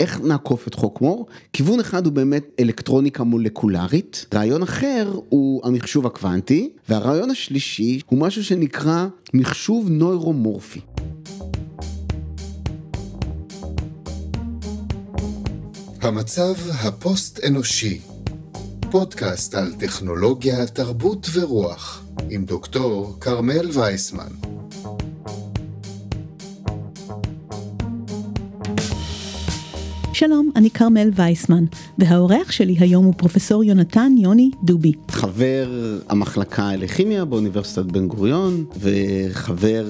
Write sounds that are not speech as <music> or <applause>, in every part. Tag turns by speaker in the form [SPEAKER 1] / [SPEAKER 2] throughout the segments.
[SPEAKER 1] איך נעקוף את חוק מור? כיוון אחד הוא באמת אלקטרוניקה מולקולרית, רעיון אחר הוא המחשוב הקוונטי, והרעיון השלישי הוא משהו שנקרא מחשוב נוירומורפי.
[SPEAKER 2] המצב הפוסט-אנושי, פודקאסט על טכנולוגיה, תרבות ורוח, עם דוקטור כרמל וייסמן.
[SPEAKER 3] שלום, אני כרמל וייסמן, והאורח שלי היום הוא פרופסור יונתן יוני דובי.
[SPEAKER 1] חבר המחלקה לכימיה באוניברסיטת בן גוריון, וחבר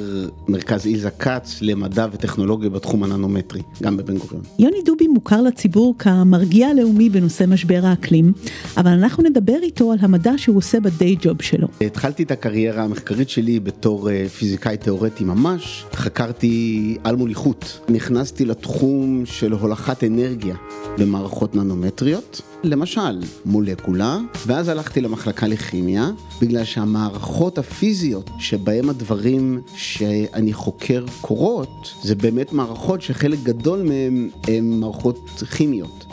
[SPEAKER 1] מרכז איזה כץ למדע וטכנולוגיה בתחום הננומטרי, גם בבן גוריון.
[SPEAKER 3] יוני דובי מוכר לציבור כמרגיע הלאומי בנושא משבר האקלים, אבל אנחנו נדבר איתו על המדע שהוא עושה בדיי ג'וב שלו.
[SPEAKER 1] התחלתי את הקריירה המחקרית שלי בתור אה, פיזיקאי תיאורטי ממש, חקרתי על מוליכות. נכנסתי לתחום של הולכת אנרגיה במערכות ננומטריות, למשל מולקולה, ואז הלכתי למחלקה לכימיה, בגלל שהמערכות הפיזיות שבהם הדברים שאני חוקר קורות, זה באמת מערכות שחלק גדול מהם הם מערכות כימיות.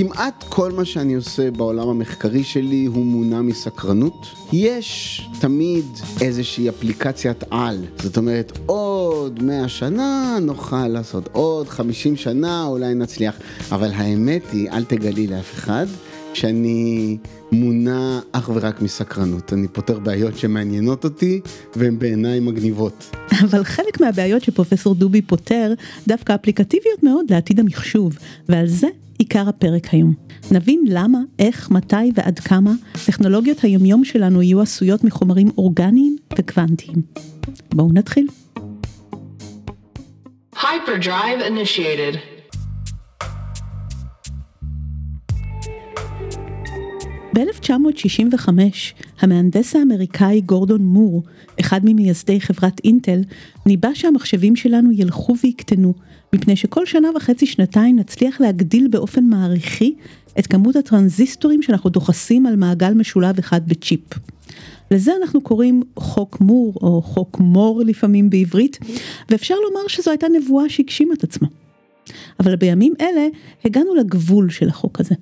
[SPEAKER 1] כמעט כל מה שאני עושה בעולם המחקרי שלי הוא מונע מסקרנות. יש תמיד איזושהי אפליקציית על, זאת אומרת עוד 100 שנה נוכל לעשות, עוד 50 שנה אולי נצליח, אבל האמת היא, אל תגלי לאף אחד, שאני מונע אך ורק מסקרנות. אני פותר בעיות שמעניינות אותי והן בעיניי מגניבות.
[SPEAKER 3] אבל חלק מהבעיות שפרופסור דובי פותר דווקא אפליקטיביות מאוד לעתיד המחשוב, ועל זה עיקר הפרק היום. נבין למה, איך, מתי ועד כמה טכנולוגיות היומיום שלנו יהיו עשויות מחומרים אורגניים וקוונטיים. בואו נתחיל.
[SPEAKER 4] Hyperdrive initiated.
[SPEAKER 3] ב-1965 המהנדס האמריקאי גורדון מור, אחד ממייסדי חברת אינטל, ניבא שהמחשבים שלנו ילכו ויקטנו, מפני שכל שנה וחצי שנתיים נצליח להגדיל באופן מעריכי את כמות הטרנזיסטורים שאנחנו דוחסים על מעגל משולב אחד בצ'יפ. לזה אנחנו קוראים חוק מור, או חוק מור לפעמים בעברית, ואפשר לומר שזו הייתה נבואה שהגשימה את עצמה. אבל בימים אלה הגענו לגבול של החוק הזה,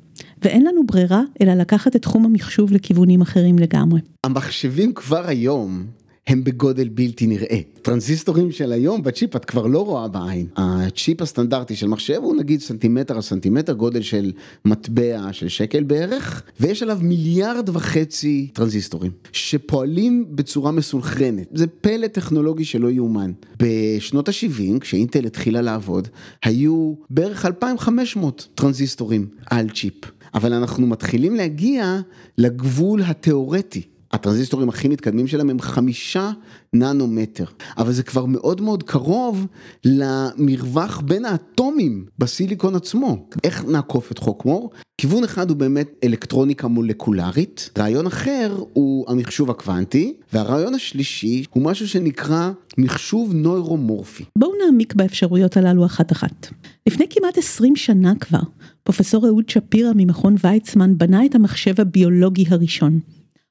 [SPEAKER 3] ואין לנו ברירה אלא לקחת את תחום המחשוב לכיוונים אחרים לגמרי.
[SPEAKER 1] המחשבים כבר היום הם בגודל בלתי נראה. טרנזיסטורים של היום בצ'יפ את כבר לא רואה בעין. הצ'יפ הסטנדרטי של מחשב הוא נגיד סנטימטר על סנטימטר, גודל של מטבע של שקל בערך, ויש עליו מיליארד וחצי טרנזיסטורים, שפועלים בצורה מסונכרנת. זה פלא טכנולוגי שלא יאומן. בשנות ה-70, כשאינטל התחילה לעבוד, היו בערך 2,500 טרנזיסטורים על צ'יפ. אבל אנחנו מתחילים להגיע לגבול התיאורטי. הטרנזיסטורים הכי מתקדמים שלהם הם חמישה ננומטר, אבל זה כבר מאוד מאוד קרוב למרווח בין האטומים בסיליקון עצמו. איך נעקוף את חוק מור? כיוון אחד הוא באמת אלקטרוניקה מולקולרית, רעיון אחר הוא המחשוב הקוונטי, והרעיון השלישי הוא משהו שנקרא מחשוב נוירומורפי.
[SPEAKER 3] בואו נעמיק באפשרויות הללו אחת אחת. לפני כמעט 20 שנה כבר, פרופסור אהוד שפירא ממכון ויצמן בנה את המחשב הביולוגי הראשון.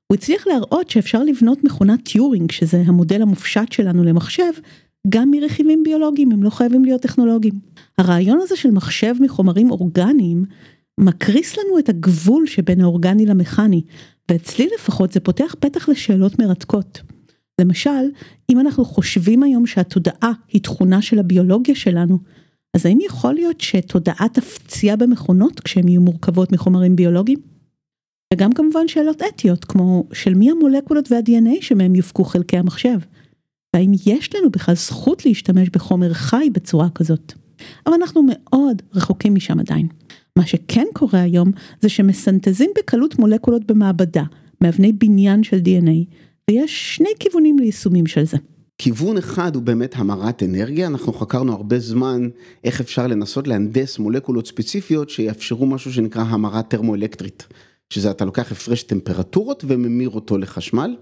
[SPEAKER 3] הוא הצליח להראות שאפשר לבנות מכונת טיורינג, שזה המודל המופשט שלנו למחשב, גם מרכיבים ביולוגיים, הם לא חייבים להיות טכנולוגיים. הרעיון הזה של מחשב מחומרים אורגניים, מקריס לנו את הגבול שבין האורגני למכני, ואצלי לפחות זה פותח פתח לשאלות מרתקות. למשל, אם אנחנו חושבים היום שהתודעה היא תכונה של הביולוגיה שלנו, אז האם יכול להיות שתודעה תפציע במכונות כשהן יהיו מורכבות מחומרים ביולוגיים? וגם כמובן שאלות אתיות כמו של מי המולקולות וה-DNA שמהם יופקו חלקי המחשב. והאם יש לנו בכלל זכות להשתמש בחומר חי בצורה כזאת. אבל אנחנו מאוד רחוקים משם עדיין. מה שכן קורה היום זה שמסנתזים בקלות מולקולות במעבדה, מאבני בניין של DNA, ויש שני כיוונים ליישומים של זה.
[SPEAKER 1] כיוון אחד הוא באמת המרת אנרגיה, אנחנו חקרנו הרבה זמן איך אפשר לנסות להנדס מולקולות ספציפיות שיאפשרו משהו שנקרא המרה טרמואלקטרית. שזה אתה לוקח הפרש טמפרטורות וממיר אותו לחשמל,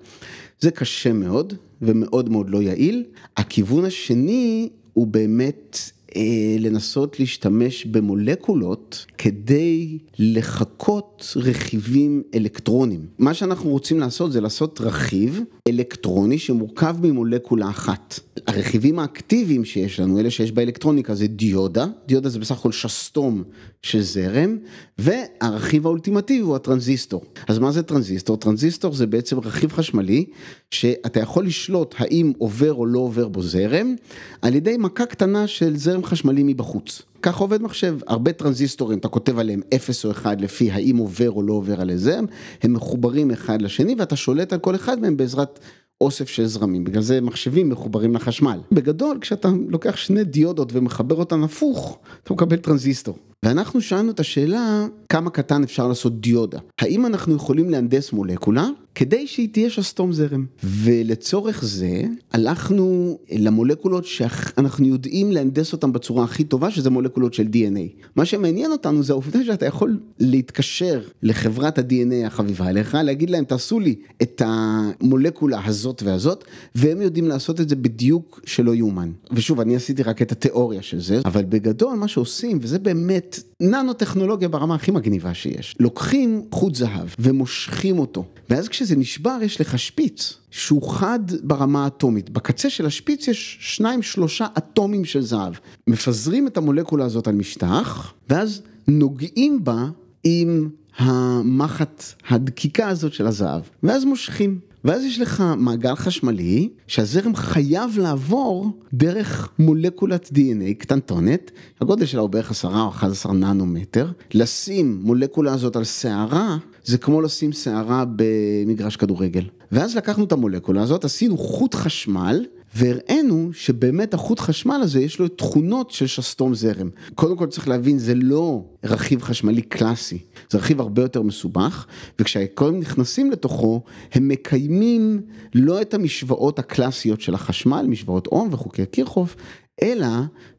[SPEAKER 1] זה קשה מאוד ומאוד מאוד לא יעיל. הכיוון השני הוא באמת אה, לנסות להשתמש במולקולות כדי לחקות רכיבים אלקטרונים. מה שאנחנו רוצים לעשות זה לעשות רכיב אלקטרוני שמורכב ממולקולה אחת. הרכיבים האקטיביים שיש לנו, אלה שיש באלקטרוניקה, זה דיודה, דיודה זה בסך הכל שסתום של זרם, והרכיב האולטימטיבי הוא הטרנזיסטור. אז מה זה טרנזיסטור? טרנזיסטור זה בעצם רכיב חשמלי, שאתה יכול לשלוט האם עובר או לא עובר בו זרם, על ידי מכה קטנה של זרם חשמלי מבחוץ. ככה עובד מחשב, הרבה טרנזיסטורים, אתה כותב עליהם 0 או 1 לפי האם עובר או לא עובר על הזרם, הם מחוברים אחד לשני ואתה שולט על כל אחד מהם בעזרת אוסף של זרמים, בגלל זה מחשבים מחוברים לחשמל. בגדול, כשאתה לוקח שני דיודות ומחבר אותן הפוך, אתה מקבל טרנזיסטור. ואנחנו שאלנו את השאלה, כמה קטן אפשר לעשות דיודה? האם אנחנו יכולים להנדס מולקולה כדי שהיא תהיה שסתום זרם? ולצורך זה, הלכנו למולקולות שאנחנו יודעים להנדס אותן בצורה הכי טובה, שזה מולקולות של DNA. מה שמעניין אותנו זה העובדה שאתה יכול להתקשר לחברת ה-DNA החביבה אליך, להגיד להם, תעשו לי את המולקולה הזאת והזאת, והם יודעים לעשות את זה בדיוק שלא יאומן. ושוב, אני עשיתי רק את התיאוריה של זה, אבל בגדול מה שעושים, וזה באמת ננו-טכנולוגיה ברמה הכי מגניבה שיש. לוקחים חוט זהב ומושכים אותו, ואז כשזה נשבר יש לך שפיץ שהוא חד ברמה האטומית. בקצה של השפיץ יש שניים שלושה אטומים של זהב. מפזרים את המולקולה הזאת על משטח, ואז נוגעים בה עם המחט הדקיקה הזאת של הזהב, ואז מושכים. ואז יש לך מעגל חשמלי שהזרם חייב לעבור דרך מולקולת DNA קטנטונת, הגודל שלה הוא בערך 10 או 11 ננומטר, לשים מולקולה הזאת על שערה זה כמו לשים שערה במגרש כדורגל. ואז לקחנו את המולקולה הזאת, עשינו חוט חשמל והראינו שבאמת החוט חשמל הזה יש לו תכונות של שסתום זרם. קודם כל צריך להבין זה לא רכיב חשמלי קלאסי, זה רכיב הרבה יותר מסובך וכשהאקורים נכנסים לתוכו הם מקיימים לא את המשוואות הקלאסיות של החשמל, משוואות אום וחוקי קירחוף, אלא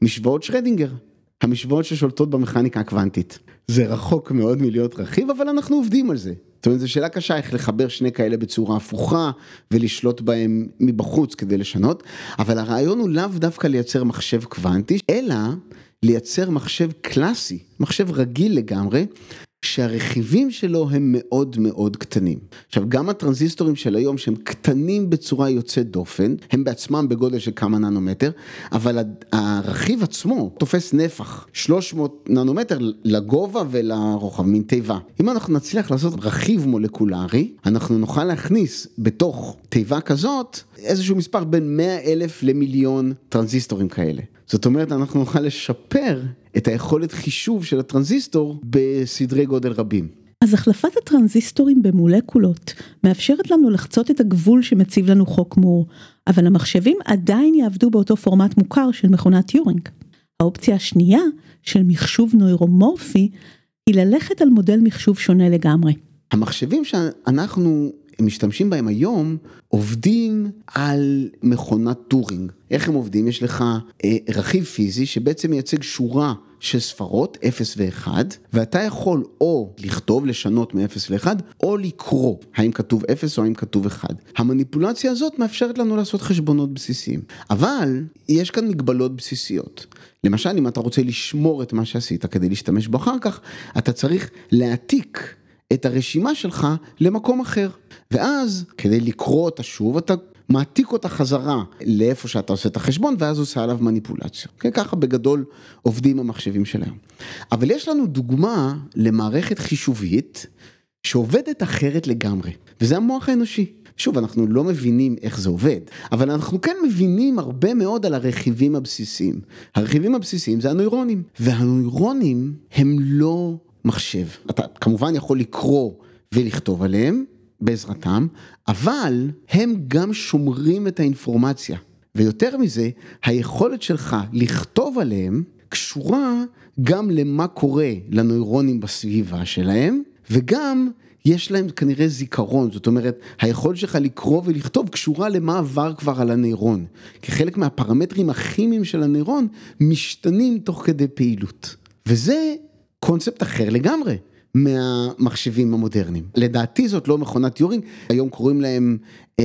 [SPEAKER 1] משוואות שרדינגר, המשוואות ששולטות במכניקה הקוונטית. זה רחוק מאוד מלהיות רכיב אבל אנחנו עובדים על זה. זאת אומרת, זו שאלה קשה איך לחבר שני כאלה בצורה הפוכה ולשלוט בהם מבחוץ כדי לשנות, אבל הרעיון הוא לאו דווקא לייצר מחשב קוונטי, אלא לייצר מחשב קלאסי, מחשב רגיל לגמרי, שהרכיבים שלו הם מאוד מאוד קטנים. עכשיו גם הטרנזיסטורים של היום שהם קטנים בצורה יוצאת דופן, הם בעצמם בגודל של כמה ננומטר, אבל הרכיב עצמו תופס נפח 300 ננומטר לגובה ולרוחב, מין תיבה. אם אנחנו נצליח לעשות רכיב מולקולרי, אנחנו נוכל להכניס בתוך תיבה כזאת איזשהו מספר בין 100 אלף למיליון טרנזיסטורים כאלה. זאת אומרת אנחנו נוכל לשפר את היכולת חישוב של הטרנזיסטור בסדרי גודל רבים.
[SPEAKER 3] אז החלפת הטרנזיסטורים במולקולות מאפשרת לנו לחצות את הגבול שמציב לנו חוק מור, אבל המחשבים עדיין יעבדו באותו פורמט מוכר של מכונת טיורינג. האופציה השנייה, של מחשוב נוירומורפי, היא ללכת על מודל מחשוב שונה לגמרי.
[SPEAKER 1] המחשבים שאנחנו משתמשים בהם היום עובדים על מכונת טורינג. איך הם עובדים? יש לך אה, רכיב פיזי שבעצם מייצג שורה של ספרות 0 ו-1 ואתה יכול או לכתוב, לשנות מ-0 ל-1 או לקרוא האם כתוב 0 או האם כתוב 1. המניפולציה הזאת מאפשרת לנו לעשות חשבונות בסיסיים, אבל יש כאן מגבלות בסיסיות. למשל אם אתה רוצה לשמור את מה שעשית כדי להשתמש בו אחר כך, אתה צריך להעתיק את הרשימה שלך למקום אחר. ואז כדי לקרוא אותה שוב אתה מעתיק אותה חזרה לאיפה שאתה עושה את החשבון ואז עושה עליו מניפולציה. כן, ככה בגדול עובדים המחשבים של היום. אבל יש לנו דוגמה למערכת חישובית שעובדת אחרת לגמרי, וזה המוח האנושי. שוב, אנחנו לא מבינים איך זה עובד, אבל אנחנו כן מבינים הרבה מאוד על הרכיבים הבסיסיים. הרכיבים הבסיסיים זה הנוירונים, והנוירונים הם לא מחשב. אתה כמובן יכול לקרוא ולכתוב עליהם בעזרתם, אבל הם גם שומרים את האינפורמציה. ויותר מזה, היכולת שלך לכתוב עליהם קשורה גם למה קורה לנוירונים בסביבה שלהם, וגם יש להם כנראה זיכרון, זאת אומרת, היכולת שלך לקרוא ולכתוב קשורה למה עבר כבר על הנוירון. כי חלק מהפרמטרים הכימיים של הנוירון משתנים תוך כדי פעילות. וזה קונספט אחר לגמרי מהמחשבים המודרניים. לדעתי זאת לא מכונת טיורינג. היום קוראים להם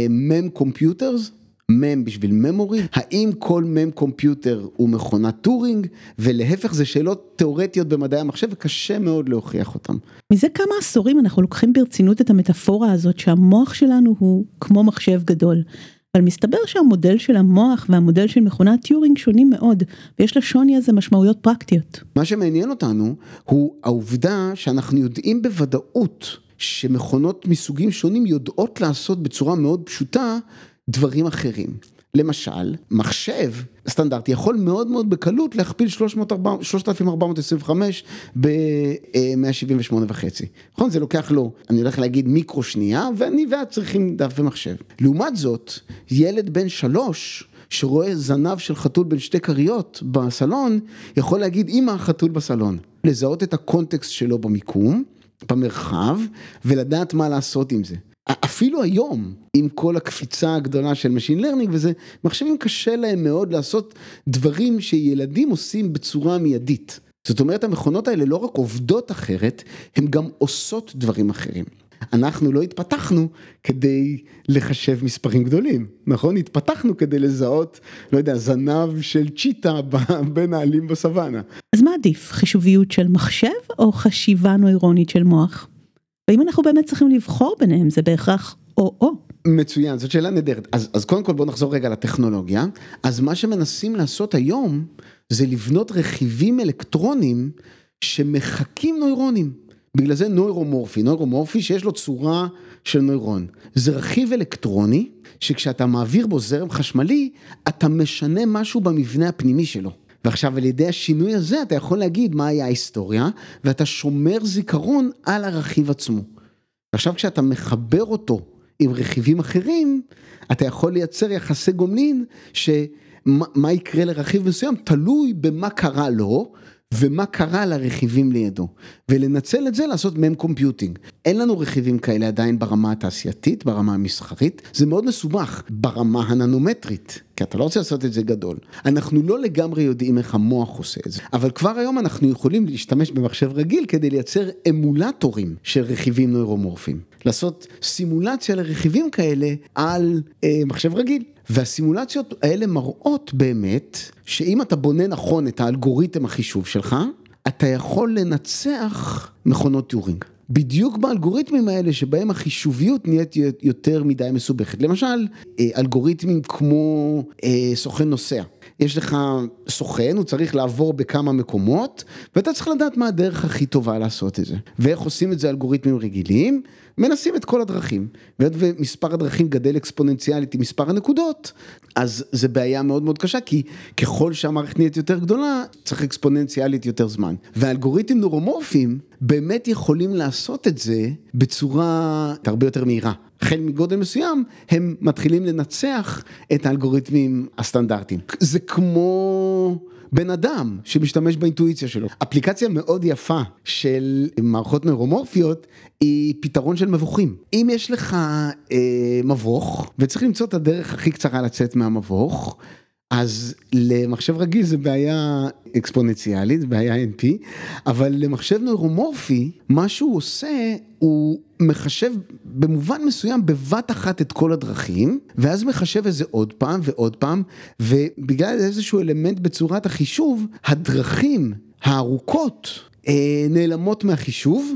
[SPEAKER 1] mem computers, mem בשביל memory, האם כל mem computer הוא מכונת טורינג, ולהפך זה שאלות תיאורטיות במדעי המחשב וקשה מאוד להוכיח אותן.
[SPEAKER 3] מזה כמה עשורים אנחנו לוקחים ברצינות את המטאפורה הזאת שהמוח שלנו הוא כמו מחשב גדול. אבל מסתבר שהמודל של המוח והמודל של מכונת טיורינג שונים מאוד, ויש לשוני הזה משמעויות פרקטיות.
[SPEAKER 1] מה שמעניין אותנו הוא העובדה שאנחנו יודעים בוודאות שמכונות מסוגים שונים יודעות לעשות בצורה מאוד פשוטה דברים אחרים. למשל, מחשב סטנדרטי יכול מאוד מאוד בקלות להכפיל 3425 ב-178 וחצי. נכון? זה לוקח לו, אני הולך להגיד מיקרו שנייה, ואני ואת צריכים דף ומחשב. לעומת זאת, ילד בן שלוש, שרואה זנב של חתול בין שתי כריות בסלון, יכול להגיד אמא החתול בסלון. לזהות את הקונטקסט שלו במיקום, במרחב, ולדעת מה לעשות עם זה. אפילו היום, עם כל הקפיצה הגדולה של Machine Learning וזה, מחשבים קשה להם מאוד לעשות דברים שילדים עושים בצורה מיידית. זאת אומרת, המכונות האלה לא רק עובדות אחרת, הן גם עושות דברים אחרים. אנחנו לא התפתחנו כדי לחשב מספרים גדולים, נכון? התפתחנו כדי לזהות, לא יודע, זנב של צ'יטה <laughs> בין העלים בסוואנה.
[SPEAKER 3] אז מה עדיף, חישוביות של מחשב או חשיבה נוירונית של מוח? ואם אנחנו באמת צריכים לבחור ביניהם זה בהכרח או-או.
[SPEAKER 1] מצוין, זאת שאלה נהדרת. אז, אז קודם כל בוא נחזור רגע לטכנולוגיה. אז מה שמנסים לעשות היום זה לבנות רכיבים אלקטרונים שמחקים נוירונים. בגלל זה נוירומורפי, נוירומורפי שיש לו צורה של נוירון. זה רכיב אלקטרוני שכשאתה מעביר בו זרם חשמלי, אתה משנה משהו במבנה הפנימי שלו. ועכשיו על ידי השינוי הזה אתה יכול להגיד מה היה ההיסטוריה, ואתה שומר זיכרון על הרכיב עצמו. ועכשיו כשאתה מחבר אותו עם רכיבים אחרים, אתה יכול לייצר יחסי גומלין, שמה יקרה לרכיב מסוים תלוי במה קרה לו, ומה קרה לרכיבים לידו, ולנצל את זה לעשות מם קומפיוטינג. אין לנו רכיבים כאלה עדיין ברמה התעשייתית, ברמה המסחרית, זה מאוד מסובך ברמה הננומטרית, כי אתה לא רוצה לעשות את זה גדול. אנחנו לא לגמרי יודעים איך המוח עושה את זה, אבל כבר היום אנחנו יכולים להשתמש במחשב רגיל כדי לייצר אמולטורים של רכיבים נוירומורפיים. לעשות סימולציה לרכיבים כאלה על אה, מחשב רגיל. והסימולציות האלה מראות באמת שאם אתה בונה נכון את האלגוריתם החישוב שלך, אתה יכול לנצח מכונות טיורינג. בדיוק באלגוריתמים האלה שבהם החישוביות נהיית יותר מדי מסובכת. למשל, אה, אלגוריתמים כמו אה, סוכן נוסע. יש לך סוכן, הוא צריך לעבור בכמה מקומות, ואתה צריך לדעת מה הדרך הכי טובה לעשות את זה. ואיך עושים את זה אלגוריתמים רגילים? מנסים את כל הדרכים. והיות ומספר הדרכים גדל אקספוננציאלית עם מספר הנקודות, אז זה בעיה מאוד מאוד קשה, כי ככל שהמערכת נהיית יותר גדולה, צריך אקספוננציאלית יותר זמן. ואלגוריתמים נורומורפיים באמת יכולים לעשות את זה בצורה הרבה יותר מהירה. החל מגודל מסוים, הם מתחילים לנצח את האלגוריתמים הסטנדרטיים. זה כמו... בן אדם שמשתמש באינטואיציה שלו. אפליקציה מאוד יפה של מערכות נוירומורפיות היא פתרון של מבוכים. אם יש לך אה, מבוך וצריך למצוא את הדרך הכי קצרה לצאת מהמבוך, אז למחשב רגיל זה בעיה אקספוננציאלית, בעיה NP, אבל למחשב נוירומורפי, מה שהוא עושה, הוא מחשב במובן מסוים בבת אחת את כל הדרכים, ואז מחשב איזה עוד פעם ועוד פעם, ובגלל איזשהו אלמנט בצורת החישוב, הדרכים הארוכות אה, נעלמות מהחישוב.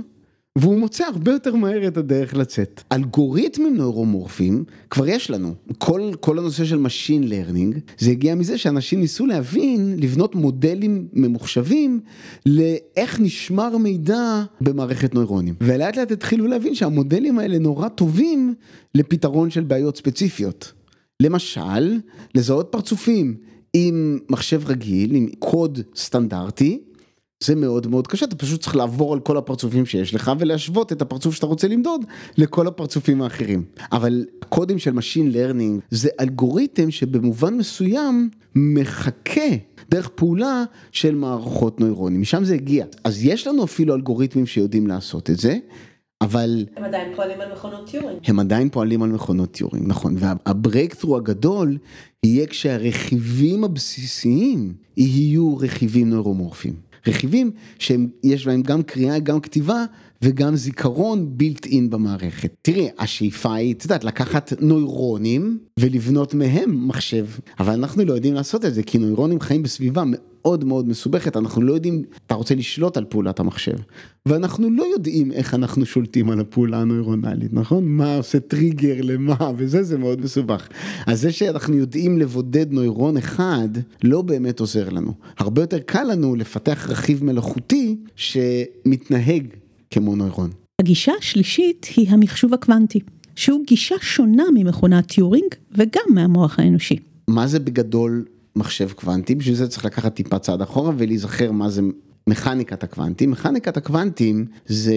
[SPEAKER 1] והוא מוצא הרבה יותר מהר את הדרך לצאת. אלגוריתמים נוירומורפיים כבר יש לנו. כל, כל הנושא של Machine Learning, זה הגיע מזה שאנשים ניסו להבין, לבנות מודלים ממוחשבים לאיך נשמר מידע במערכת נוירונים. ולאט לאט התחילו להבין שהמודלים האלה נורא טובים לפתרון של בעיות ספציפיות. למשל, לזהות פרצופים עם מחשב רגיל, עם קוד סטנדרטי. זה מאוד מאוד קשה, אתה פשוט צריך לעבור על כל הפרצופים שיש לך ולהשוות את הפרצוף שאתה רוצה למדוד לכל הפרצופים האחרים. אבל קודים של Machine Learning זה אלגוריתם שבמובן מסוים מחקה דרך פעולה של מערכות נוירונים, משם זה הגיע. אז יש לנו אפילו אלגוריתמים שיודעים לעשות את זה. אבל...
[SPEAKER 3] הם עדיין פועלים על מכונות טיורינג.
[SPEAKER 1] הם עדיין פועלים על מכונות טיורינג, נכון. וה breakthrough הגדול יהיה כשהרכיבים הבסיסיים יהיו רכיבים נוירומורפיים. רכיבים שיש בהם גם קריאה, גם כתיבה וגם זיכרון בילט אין במערכת. תראי, השאיפה היא, את יודעת, לקחת נוירונים ולבנות מהם מחשב, אבל אנחנו לא יודעים לעשות את זה, כי נוירונים חיים בסביבה מאוד מסובכת, אנחנו לא יודעים, אתה רוצה לשלוט על פעולת המחשב, ואנחנו לא יודעים איך אנחנו שולטים על הפעולה הנוירונלית, נכון? מה עושה טריגר למה וזה, זה מאוד מסובך. אז זה שאנחנו יודעים לבודד נוירון אחד, לא באמת עוזר לנו. הרבה יותר קל לנו לפתח רכיב מלאכותי שמתנהג כמו נוירון.
[SPEAKER 3] הגישה השלישית היא המחשוב הקוונטי, שהוא גישה שונה ממכונת טיורינג וגם מהמוח האנושי.
[SPEAKER 1] מה זה בגדול מחשב קוונטי? בשביל זה צריך לקחת טיפה צעד אחורה ולהיזכר מה זה מכניקת הקוונטים. מכניקת הקוונטים זה,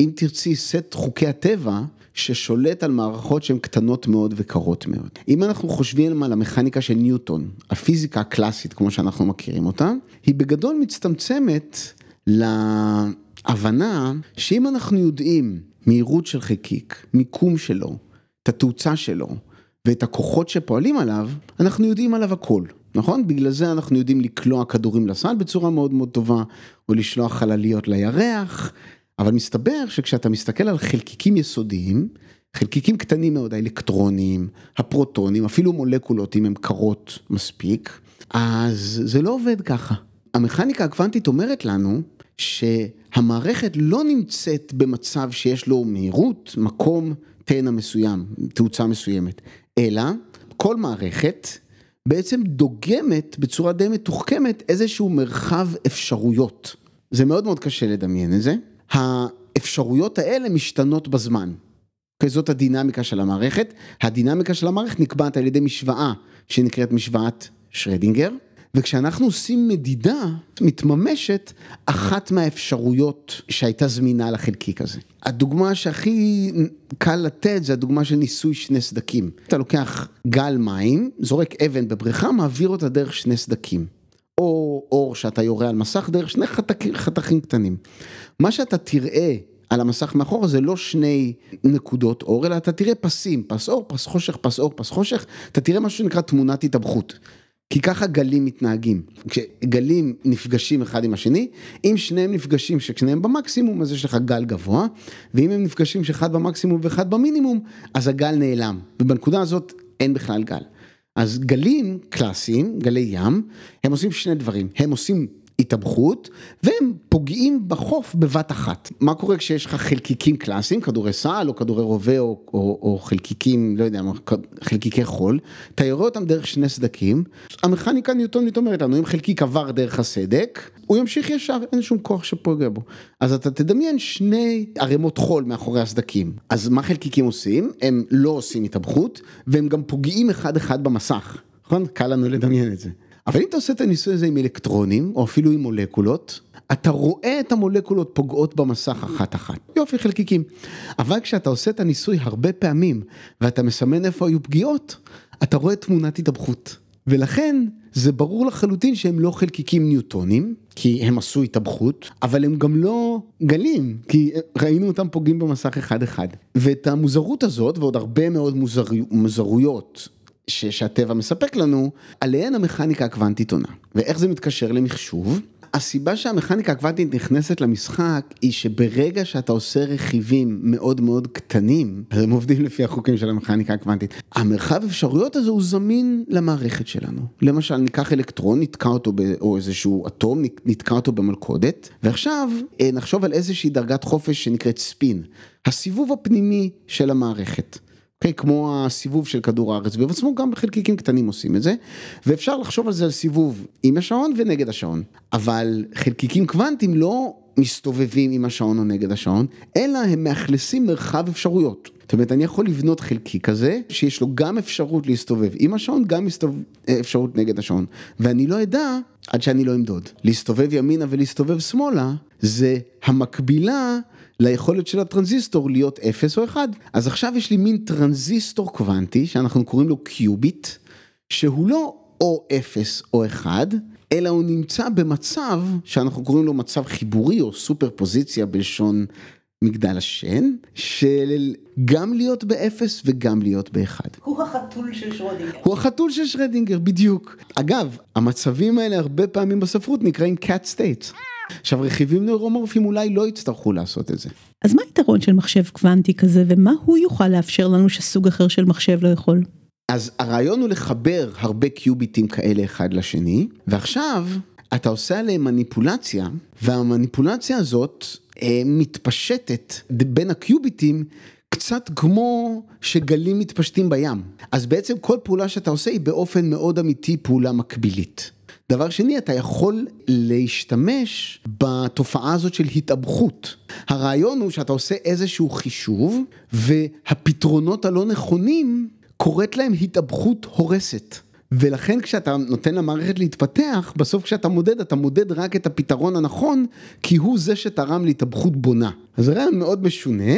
[SPEAKER 1] אם תרצי, סט חוקי הטבע ששולט על מערכות שהן קטנות מאוד וקרות מאוד. אם אנחנו חושבים על המכניקה של ניוטון, הפיזיקה הקלאסית כמו שאנחנו מכירים אותה, היא בגדול מצטמצמת ל... הבנה שאם אנחנו יודעים מהירות של חלקיק, מיקום שלו, את התאוצה שלו ואת הכוחות שפועלים עליו, אנחנו יודעים עליו הכל, נכון? בגלל זה אנחנו יודעים לקלוע כדורים לסל בצורה מאוד מאוד טובה, או לשלוח חלליות לירח, אבל מסתבר שכשאתה מסתכל על חלקיקים יסודיים, חלקיקים קטנים מאוד, האלקטרונים, הפרוטונים, אפילו מולקולות אם הן קרות מספיק, אז זה לא עובד ככה. המכניקה הקוונטית אומרת לנו שהמערכת לא נמצאת במצב שיש לו מהירות, מקום, תנע מסוים, תאוצה מסוימת, אלא כל מערכת בעצם דוגמת בצורה די מתוחכמת איזשהו מרחב אפשרויות. זה מאוד מאוד קשה לדמיין את זה. האפשרויות האלה משתנות בזמן. זאת הדינמיקה של המערכת. הדינמיקה של המערכת נקבעת על ידי משוואה שנקראת משוואת שרדינגר. וכשאנחנו עושים מדידה, מתממשת אחת מהאפשרויות שהייתה זמינה לחלקיק הזה. הדוגמה שהכי קל לתת זה הדוגמה של ניסוי שני סדקים. אתה לוקח גל מים, זורק אבן בבריכה, מעביר אותה דרך שני סדקים. או אור שאתה יורה על מסך דרך שני חתכים, חתכים קטנים. מה שאתה תראה על המסך מאחורה זה לא שני נקודות אור, אלא אתה תראה פסים, פס אור, פס חושך, פס אור, פס חושך, אתה תראה משהו שנקרא תמונת התאבכות. כי ככה גלים מתנהגים, כשגלים נפגשים אחד עם השני, אם שניהם נפגשים ששניהם במקסימום אז יש לך גל גבוה, ואם הם נפגשים שאחד במקסימום ואחד במינימום, אז הגל נעלם, ובנקודה הזאת אין בכלל גל. אז גלים קלאסיים, גלי ים, הם עושים שני דברים, הם עושים התאבכות, והם פוגעים בחוף בבת אחת. מה קורה כשיש לך חלקיקים קלאסיים, כדורי סל או כדורי רובה או, או, או חלקיקים, לא יודע, חלקיקי חול, אתה יורה אותם דרך שני סדקים, המכניקה ניוטונית אומרת לנו, אם חלקיק עבר דרך הסדק, הוא ימשיך ישר, אין שום כוח שפוגע בו. אז אתה תדמיין שני ערימות חול מאחורי הסדקים. אז מה חלקיקים עושים? הם לא עושים התאבכות, והם גם פוגעים אחד אחד במסך. נכון? קל לנו לדמיין את זה. אבל אם אתה עושה את הניסוי הזה עם אלקטרונים, או אפילו עם מולקולות, אתה רואה את המולקולות פוגעות במסך אחת אחת. יופי, חלקיקים. אבל כשאתה עושה את הניסוי הרבה פעמים, ואתה מסמן איפה היו פגיעות, אתה רואה תמונת התאבכות. ולכן זה ברור לחלוטין שהם לא חלקיקים ניוטונים, כי הם עשו התאבכות, אבל הם גם לא גלים, כי ראינו אותם פוגעים במסך אחד אחד. ואת המוזרות הזאת, ועוד הרבה מאוד מוזר... מוזרויות ש, שהטבע מספק לנו, עליהן המכניקה הקוונטית עונה. ואיך זה מתקשר למחשוב? הסיבה שהמכניקה הקוונטית נכנסת למשחק היא שברגע שאתה עושה רכיבים מאוד מאוד קטנים, הם עובדים לפי החוקים של המכניקה הקוונטית, המרחב אפשרויות הזה הוא זמין למערכת שלנו. למשל ניקח אלקטרון, נתקע אותו, ב, או איזשהו אטום, נתקע אותו במלכודת, ועכשיו אה, נחשוב על איזושהי דרגת חופש שנקראת ספין, הסיבוב הפנימי של המערכת. אוקיי? כמו הסיבוב של כדור הארץ ובעצמו גם בחלקיקים קטנים עושים את זה ואפשר לחשוב על זה על סיבוב עם השעון ונגד השעון אבל חלקיקים קוונטיים לא מסתובבים עם השעון או נגד השעון אלא הם מאכלסים מרחב אפשרויות. זאת אומרת אני יכול לבנות חלקיק כזה שיש לו גם אפשרות להסתובב עם השעון גם מסתובב, אה, אפשרות נגד השעון ואני לא אדע עד שאני לא אמדוד. להסתובב ימינה ולהסתובב שמאלה זה המקבילה ליכולת של הטרנזיסטור להיות 0 או 1. אז עכשיו יש לי מין טרנזיסטור קוונטי שאנחנו קוראים לו קיוביט, שהוא לא או 0 או 1, אלא הוא נמצא במצב שאנחנו קוראים לו מצב חיבורי או סופר פוזיציה בלשון מגדל השן, של גם להיות באפס וגם להיות באחד.
[SPEAKER 3] הוא החתול של שרודינגר.
[SPEAKER 1] הוא החתול של שרדינגר, בדיוק. אגב, המצבים האלה הרבה פעמים בספרות נקראים cat states. עכשיו, רכיבים נוירומורפיים אולי לא יצטרכו לעשות את זה.
[SPEAKER 3] אז מה היתרון של מחשב קוונטי כזה, ומה הוא יוכל לאפשר לנו שסוג אחר של מחשב לא יכול?
[SPEAKER 1] אז הרעיון הוא לחבר הרבה קיוביטים כאלה אחד לשני, ועכשיו אתה עושה עליהם מניפולציה, והמניפולציה הזאת אה, מתפשטת בין הקיוביטים קצת כמו שגלים מתפשטים בים. אז בעצם כל פעולה שאתה עושה היא באופן מאוד אמיתי פעולה מקבילית. דבר שני, אתה יכול להשתמש בתופעה הזאת של התאבכות. הרעיון הוא שאתה עושה איזשהו חישוב, והפתרונות הלא נכונים, קורית להם התאבכות הורסת. ולכן כשאתה נותן למערכת להתפתח, בסוף כשאתה מודד, אתה מודד רק את הפתרון הנכון, כי הוא זה שתרם להתאבכות בונה. אז זה רעיון מאוד משונה,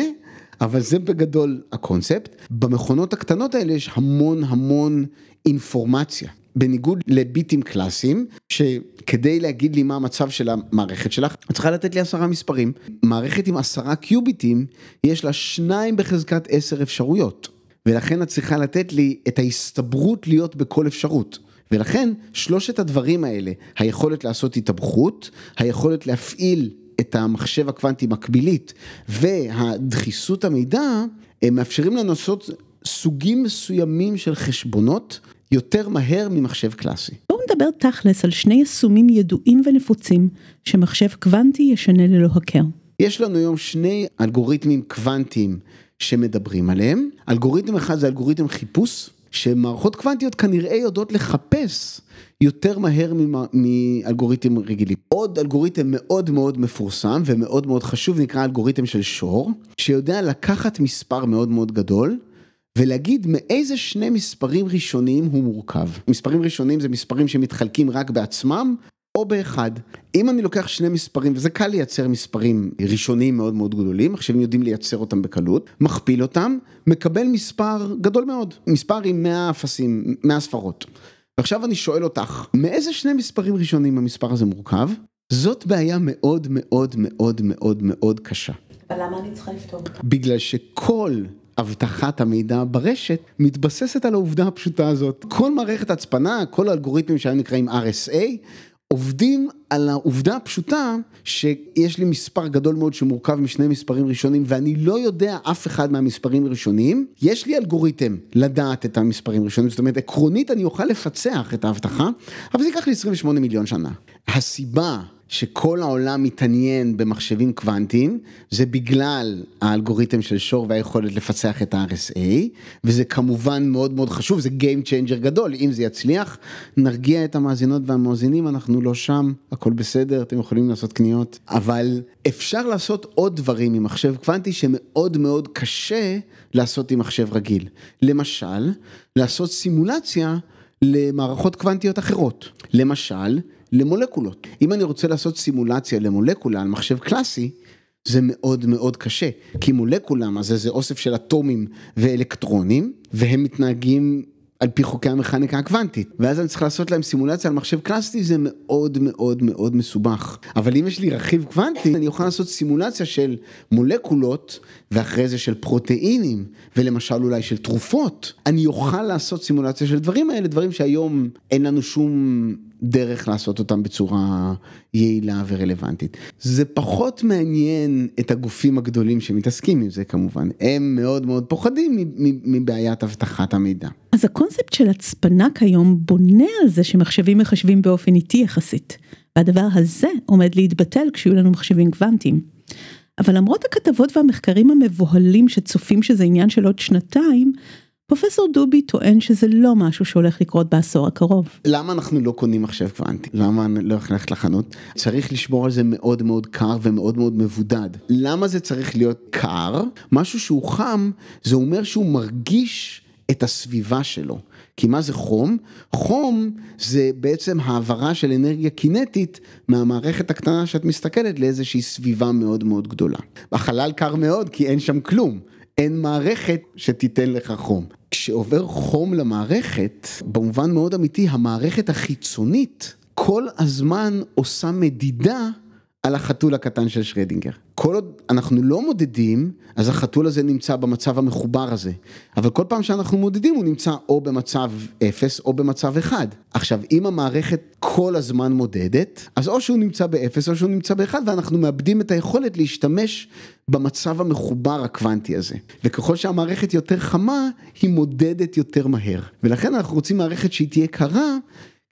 [SPEAKER 1] אבל זה בגדול הקונספט. במכונות הקטנות האלה יש המון המון אינפורמציה. בניגוד לביטים קלאסיים, שכדי להגיד לי מה המצב של המערכת שלך, את צריכה לתת לי עשרה מספרים. מערכת עם עשרה קיוביטים, יש לה שניים בחזקת עשר אפשרויות. ולכן את צריכה לתת לי את ההסתברות להיות בכל אפשרות. ולכן שלושת הדברים האלה, היכולת לעשות התאבכות, היכולת להפעיל את המחשב הקוונטי מקבילית והדחיסות המידע, הם מאפשרים לנו לעשות סוגים מסוימים של חשבונות יותר מהר ממחשב קלאסי.
[SPEAKER 3] בואו נדבר תכלס על שני יישומים ידועים ונפוצים שמחשב קוונטי ישנה ללא הכר.
[SPEAKER 1] יש לנו היום שני אלגוריתמים קוונטיים שמדברים עליהם. אלגוריתם אחד זה אלגוריתם חיפוש, שמערכות קוונטיות כנראה יודעות לחפש יותר מהר מאלגוריתם רגילים. עוד אלגוריתם מאוד מאוד מפורסם ומאוד מאוד חשוב נקרא אלגוריתם של שור, שיודע לקחת מספר מאוד מאוד גדול. ולהגיד מאיזה שני מספרים ראשוניים הוא מורכב. מספרים ראשוניים זה מספרים שמתחלקים רק בעצמם, או באחד. אם אני לוקח שני מספרים, וזה קל לייצר מספרים ראשוניים מאוד מאוד גדולים, עכשיו יודעים לייצר אותם בקלות, מכפיל אותם, מקבל מספר גדול מאוד, מספר עם 100 אפסים, 100 ספרות. ועכשיו אני שואל אותך, מאיזה שני מספרים ראשונים המספר הזה מורכב? זאת בעיה מאוד מאוד מאוד מאוד מאוד קשה.
[SPEAKER 3] אבל למה אני צריכה לפתור אותה?
[SPEAKER 1] בגלל שכל אבטחת המידע ברשת מתבססת על העובדה הפשוטה הזאת. כל מערכת הצפנה, כל האלגוריתמים שהיום נקראים RSA, עובדים על העובדה הפשוטה שיש לי מספר גדול מאוד שמורכב משני מספרים ראשונים ואני לא יודע אף אחד מהמספרים הראשונים, יש לי אלגוריתם לדעת את המספרים הראשונים, זאת אומרת עקרונית אני אוכל לפצח את ההבטחה, אבל זה ייקח לי 28 מיליון שנה. הסיבה שכל העולם מתעניין במחשבים קוונטיים, זה בגלל האלגוריתם של שור והיכולת לפצח את ה-RSA, וזה כמובן מאוד מאוד חשוב, זה Game Changer גדול, אם זה יצליח, נרגיע את המאזינות והמאזינים, אנחנו לא שם, הכל בסדר, אתם יכולים לעשות קניות, אבל אפשר לעשות עוד דברים עם מחשב קוונטי שמאוד מאוד קשה לעשות עם מחשב רגיל. למשל, לעשות סימולציה למערכות קוונטיות אחרות. למשל, למולקולות. אם אני רוצה לעשות סימולציה למולקולה על מחשב קלאסי, זה מאוד מאוד קשה, כי מולקולה, מה זה, זה אוסף של אטומים ואלקטרונים, והם מתנהגים על פי חוקי המכניקה הקוונטית, ואז אני צריך לעשות להם סימולציה על מחשב קלאסי, זה מאוד מאוד מאוד מסובך. אבל אם יש לי רכיב קוונטי, אני אוכל לעשות סימולציה של מולקולות, ואחרי זה של פרוטאינים, ולמשל אולי של תרופות. אני אוכל לעשות סימולציה של דברים האלה, דברים שהיום אין לנו שום דרך לעשות אותם בצורה יעילה ורלוונטית. זה פחות מעניין את הגופים הגדולים שמתעסקים עם זה כמובן, הם מאוד מאוד פוחדים מבעיית אבטחת המידע.
[SPEAKER 3] אז הקונספט של הצפנה כיום בונה על זה שמחשבים מחשבים באופן איטי יחסית, והדבר הזה עומד להתבטל כשיהיו לנו מחשבים קוונטיים. אבל למרות הכתבות והמחקרים המבוהלים שצופים שזה עניין של עוד שנתיים, פרופסור דובי טוען שזה לא משהו שהולך לקרות בעשור הקרוב.
[SPEAKER 1] למה אנחנו לא קונים מחשב קוונטי? למה אני לא הולך ללכת לחנות? צריך לשמור על זה מאוד מאוד קר ומאוד מאוד מבודד. למה זה צריך להיות קר? משהו שהוא חם, זה אומר שהוא מרגיש את הסביבה שלו. כי מה זה חום? חום זה בעצם העברה של אנרגיה קינטית מהמערכת הקטנה שאת מסתכלת לאיזושהי סביבה מאוד מאוד גדולה. החלל קר מאוד כי אין שם כלום. אין מערכת שתיתן לך חום. כשעובר חום למערכת, במובן מאוד אמיתי, המערכת החיצונית כל הזמן עושה מדידה על החתול הקטן של שרדינגר. כל עוד אנחנו לא מודדים, אז החתול הזה נמצא במצב המחובר הזה. אבל כל פעם שאנחנו מודדים הוא נמצא או במצב 0 או במצב 1. עכשיו, אם המערכת כל הזמן מודדת, אז או שהוא נמצא ב-0 או שהוא נמצא ב-1 ואנחנו מאבדים את היכולת להשתמש במצב המחובר הקוונטי הזה. וככל שהמערכת יותר חמה, היא מודדת יותר מהר. ולכן אנחנו רוצים מערכת שהיא תהיה קרה.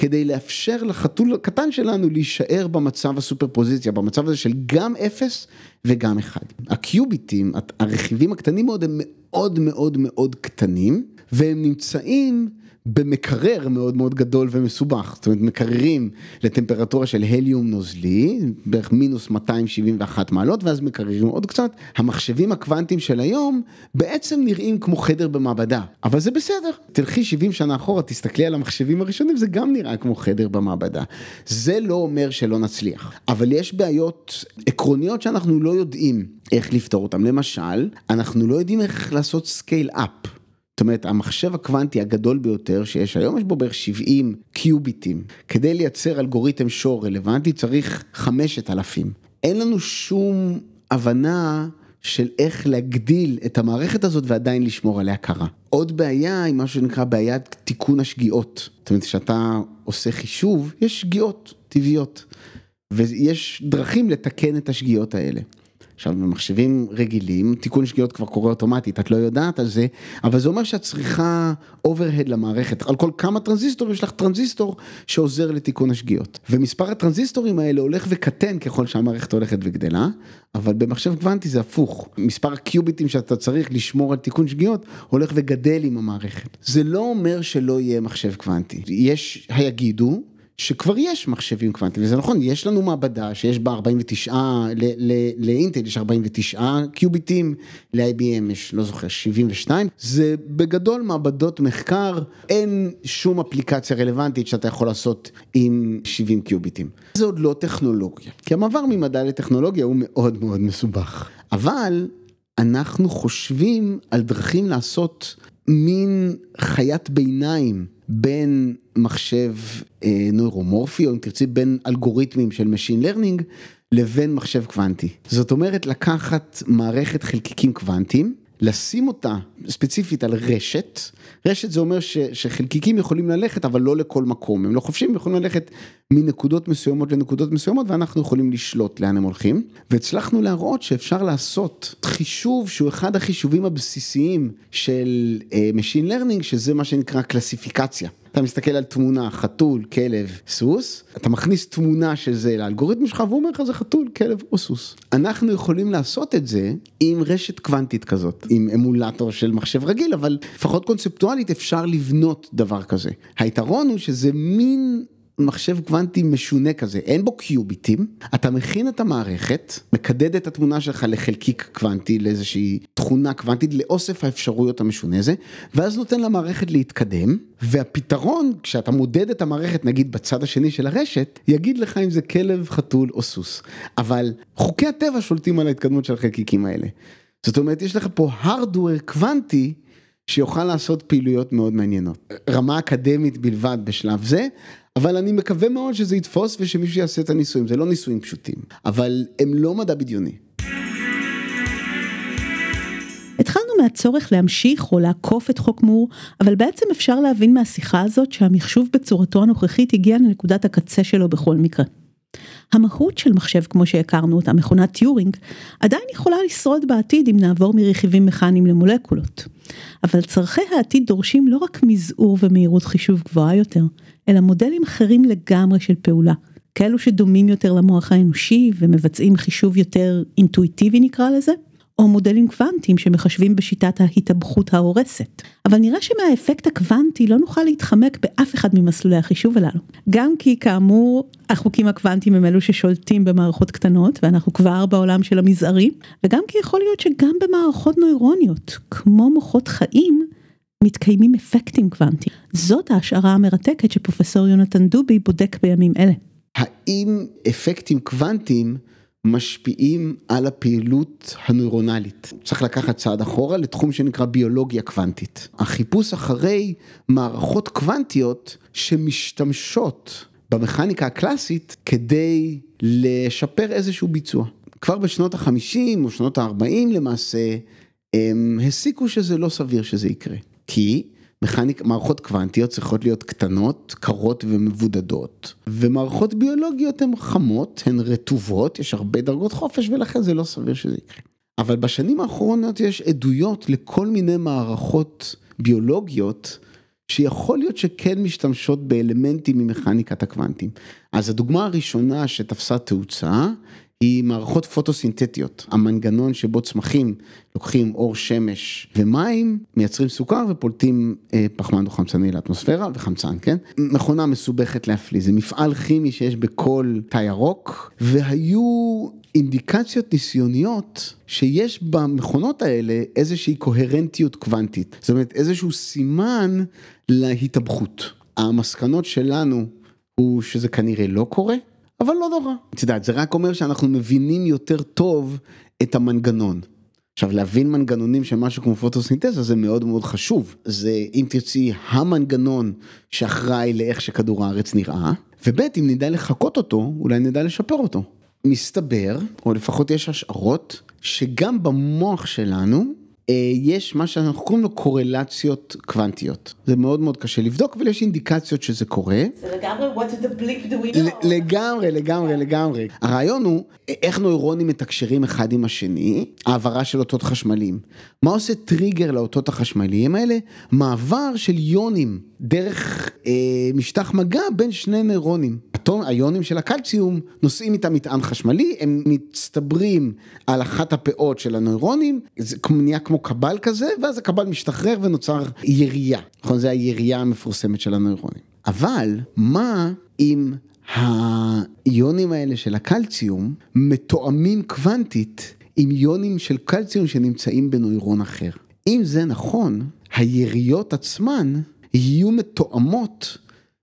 [SPEAKER 1] כדי לאפשר לחתול הקטן שלנו להישאר במצב הסופר פוזיציה, במצב הזה של גם 0 וגם 1. הקיוביטים, הרכיבים הקטנים מאוד, הם מאוד מאוד מאוד קטנים, והם נמצאים במקרר מאוד מאוד גדול ומסובך, זאת אומרת מקררים לטמפרטורה של הליום נוזלי, בערך מינוס 271 מעלות, ואז מקררים עוד קצת. המחשבים הקוונטיים של היום בעצם נראים כמו חדר במעבדה, אבל זה בסדר. תלכי 70 שנה אחורה, תסתכלי על המחשבים הראשונים, זה גם נראה כמו חדר במעבדה. זה לא אומר שלא נצליח, אבל יש בעיות עקרוניות שאנחנו לא יודעים איך לפתור אותן. למשל, אנחנו לא יודעים איך לעשות scale up. זאת אומרת, המחשב הקוונטי הגדול ביותר שיש היום, יש בו בערך 70 קיוביטים. כדי לייצר אלגוריתם שור רלוונטי צריך 5,000. אין לנו שום הבנה של איך להגדיל את המערכת הזאת ועדיין לשמור עליה קרה. עוד בעיה היא משהו שנקרא בעיית תיקון השגיאות. זאת אומרת, כשאתה עושה חישוב, יש שגיאות טבעיות. ויש דרכים לתקן את השגיאות האלה. עכשיו במחשבים רגילים תיקון שגיאות כבר קורה אוטומטית את לא יודעת על זה אבל זה אומר שאת צריכה overhead למערכת. על כל כמה טרנזיסטורים יש לך טרנזיסטור שעוזר לתיקון השגיאות. ומספר הטרנזיסטורים האלה הולך וקטן ככל שהמערכת הולכת וגדלה אבל במחשב קוונטי זה הפוך. מספר הקיוביטים שאתה צריך לשמור על תיקון שגיאות הולך וגדל עם המערכת. זה לא אומר שלא יהיה מחשב קוונטי. יש שיגידו שכבר יש מחשבים קוונטיים, וזה נכון, יש לנו מעבדה שיש בה 49, לאינטל יש 49 קיוביטים, ל-IBM יש, לא זוכר, 72, זה בגדול מעבדות מחקר, אין שום אפליקציה רלוונטית שאתה יכול לעשות עם 70 קיוביטים. זה עוד לא טכנולוגיה, כי המעבר ממדע לטכנולוגיה הוא מאוד מאוד מסובך, אבל אנחנו חושבים על דרכים לעשות מין חיית ביניים. בין מחשב אה, נוירומורפי, או אם תרצי בין אלגוריתמים של Machine Learning, לבין מחשב קוונטי. זאת אומרת לקחת מערכת חלקיקים קוונטיים, לשים אותה ספציפית על רשת, רשת זה אומר ש, שחלקיקים יכולים ללכת אבל לא לכל מקום, הם לא חופשיים, הם יכולים ללכת מנקודות מסוימות לנקודות מסוימות ואנחנו יכולים לשלוט לאן הם הולכים, והצלחנו להראות שאפשר לעשות חישוב שהוא אחד החישובים הבסיסיים של uh, Machine Learning, שזה מה שנקרא קלסיפיקציה. אתה מסתכל על תמונה, חתול, כלב, סוס, אתה מכניס תמונה של זה לאלגוריתם שלך והוא אומר לך זה חתול, כלב או סוס. אנחנו יכולים לעשות את זה עם רשת קוונטית כזאת, עם אמולטור של מחשב רגיל, אבל לפחות קונספטואלית אפשר לבנות דבר כזה. היתרון הוא שזה מין מחשב קוונטי משונה כזה, אין בו קיוביטים, אתה מכין את המערכת, מקדד את התמונה שלך לחלקיק קוונטי, לאיזושהי תכונה קוונטית, לאוסף האפשרויות המשונה הזה, ואז נותן למערכת להתקדם, והפתרון, כשאתה מודד את המערכת, נגיד בצד השני של הרשת, יגיד לך אם זה כלב, חתול או סוס. אבל חוקי הטבע שולטים על ההתקדמות של החלקיקים האלה. זאת אומרת, יש לך פה hardware קוונטי, שיוכל לעשות פעילויות מאוד מעניינות. רמה אקדמית בלבד בשלב זה, אבל אני מקווה מאוד שזה יתפוס ושמישהו יעשה את הניסויים, זה לא ניסויים פשוטים, אבל הם לא מדע בדיוני.
[SPEAKER 3] התחלנו מהצורך להמשיך או לעקוף את חוק מור, אבל בעצם אפשר להבין מהשיחה הזאת שהמחשוב בצורתו הנוכחית הגיע לנקודת הקצה שלו בכל מקרה. המהות של מחשב כמו שהכרנו אותה, מכונת טיורינג, עדיין יכולה לשרוד בעתיד אם נעבור מרכיבים מכניים למולקולות. אבל צורכי העתיד דורשים לא רק מזעור ומהירות חישוב גבוהה יותר, אלא מודלים אחרים לגמרי של פעולה. כאלו שדומים יותר למוח האנושי ומבצעים חישוב יותר אינטואיטיבי נקרא לזה, או מודלים קוונטיים שמחשבים בשיטת ההתאבכות ההורסת. אבל נראה שמהאפקט הקוונטי לא נוכל להתחמק באף אחד ממסלולי החישוב הללו. גם כי כאמור החוקים הקוונטיים הם אלו ששולטים במערכות קטנות ואנחנו כבר בעולם של המזערי, וגם כי יכול להיות שגם במערכות נוירוניות, כמו מוחות חיים, מתקיימים אפקטים קוונטיים. זאת ההשערה המרתקת שפרופסור יונתן דובי בודק בימים אלה.
[SPEAKER 1] האם אפקטים קוונטיים משפיעים על הפעילות הנוירונלית. צריך לקחת צעד אחורה לתחום שנקרא ביולוגיה קוונטית. החיפוש אחרי מערכות קוונטיות שמשתמשות במכניקה הקלאסית כדי לשפר איזשהו ביצוע. כבר בשנות החמישים או שנות הארבעים למעשה, הם הסיקו שזה לא סביר שזה יקרה. כי מכניק, מערכות קוונטיות צריכות להיות קטנות, קרות ומבודדות, ומערכות ביולוגיות הן חמות, הן רטובות, יש הרבה דרגות חופש ולכן זה לא סביר שזה יקרה. אבל בשנים האחרונות יש עדויות לכל מיני מערכות ביולוגיות שיכול להיות שכן משתמשות באלמנטים ממכניקת הקוונטים. אז הדוגמה הראשונה שתפסה תאוצה היא מערכות פוטוסינתטיות, המנגנון שבו צמחים לוקחים אור שמש ומים, מייצרים סוכר ופולטים אה, פחמן דו חמצני לאטמוספירה וחמצן, כן? מכונה מסובכת להפליא, זה מפעל כימי שיש בכל תא ירוק, והיו אינדיקציות ניסיוניות שיש במכונות האלה איזושהי קוהרנטיות קוונטית, זאת אומרת איזשהו סימן להתאבכות. המסקנות שלנו הוא שזה כנראה לא קורה. אבל לא נורא. את יודעת, זה רק אומר שאנחנו מבינים יותר טוב את המנגנון. עכשיו להבין מנגנונים של משהו כמו פוטוסינתזה זה מאוד מאוד חשוב. זה אם תרצי המנגנון שאחראי לאיך שכדור הארץ נראה, וב' אם נדע לחקות אותו, אולי נדע לשפר אותו. מסתבר, או לפחות יש השערות, שגם במוח שלנו יש מה שאנחנו קוראים לו קורלציות קוונטיות. זה מאוד מאוד קשה לבדוק, אבל יש אינדיקציות שזה קורה.
[SPEAKER 3] זה לגמרי what the bleep do we know.
[SPEAKER 1] לגמרי, לגמרי, לגמרי. הרעיון הוא איך נוירונים מתקשרים אחד עם השני, העברה של אותות חשמליים. מה עושה טריגר לאותות החשמליים האלה? מעבר של יונים דרך אה, משטח מגע בין שני נוירונים. היונים של הקלציום נושאים איתם מטען חשמלי, הם מצטברים על אחת הפאות של הנוירונים, זה נהיה כמו קבל כזה, ואז הקבל משתחרר ונוצר ירייה, נכון? זה הירייה המפורסמת של הנוירונים. אבל מה אם האיונים האלה של הקלציום מתואמים קוונטית עם איונים של קלציום שנמצאים בנוירון אחר? אם זה נכון, היריות עצמן יהיו מתואמות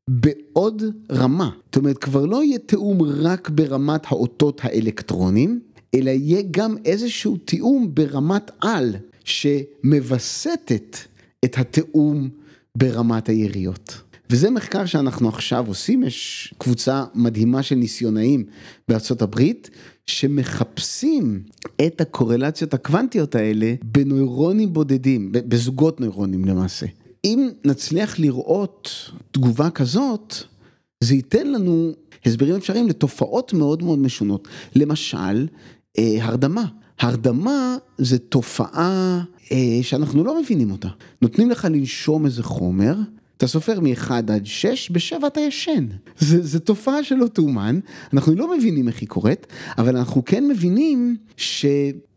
[SPEAKER 1] בעוד רמה. זאת אומרת, כבר לא יהיה תיאום רק ברמת האותות האלקטרונים, אלא יהיה גם איזשהו תיאום ברמת על, שמווסתת את התיאום ברמת היריות. וזה מחקר שאנחנו עכשיו עושים, יש קבוצה מדהימה של ניסיונאים בארצות הברית, שמחפשים את הקורלציות הקוונטיות האלה בנוירונים בודדים, בזוגות נוירונים למעשה. אם נצליח לראות תגובה כזאת, זה ייתן לנו הסברים אפשריים לתופעות מאוד מאוד משונות. למשל, אה, הרדמה. הרדמה זה תופעה אה, שאנחנו לא מבינים אותה. נותנים לך לנשום איזה חומר, אתה סופר מ-1 עד 6, ב-7 אתה ישן. זו תופעה שלא תאומן, אנחנו לא מבינים איך היא קורית, אבל אנחנו כן מבינים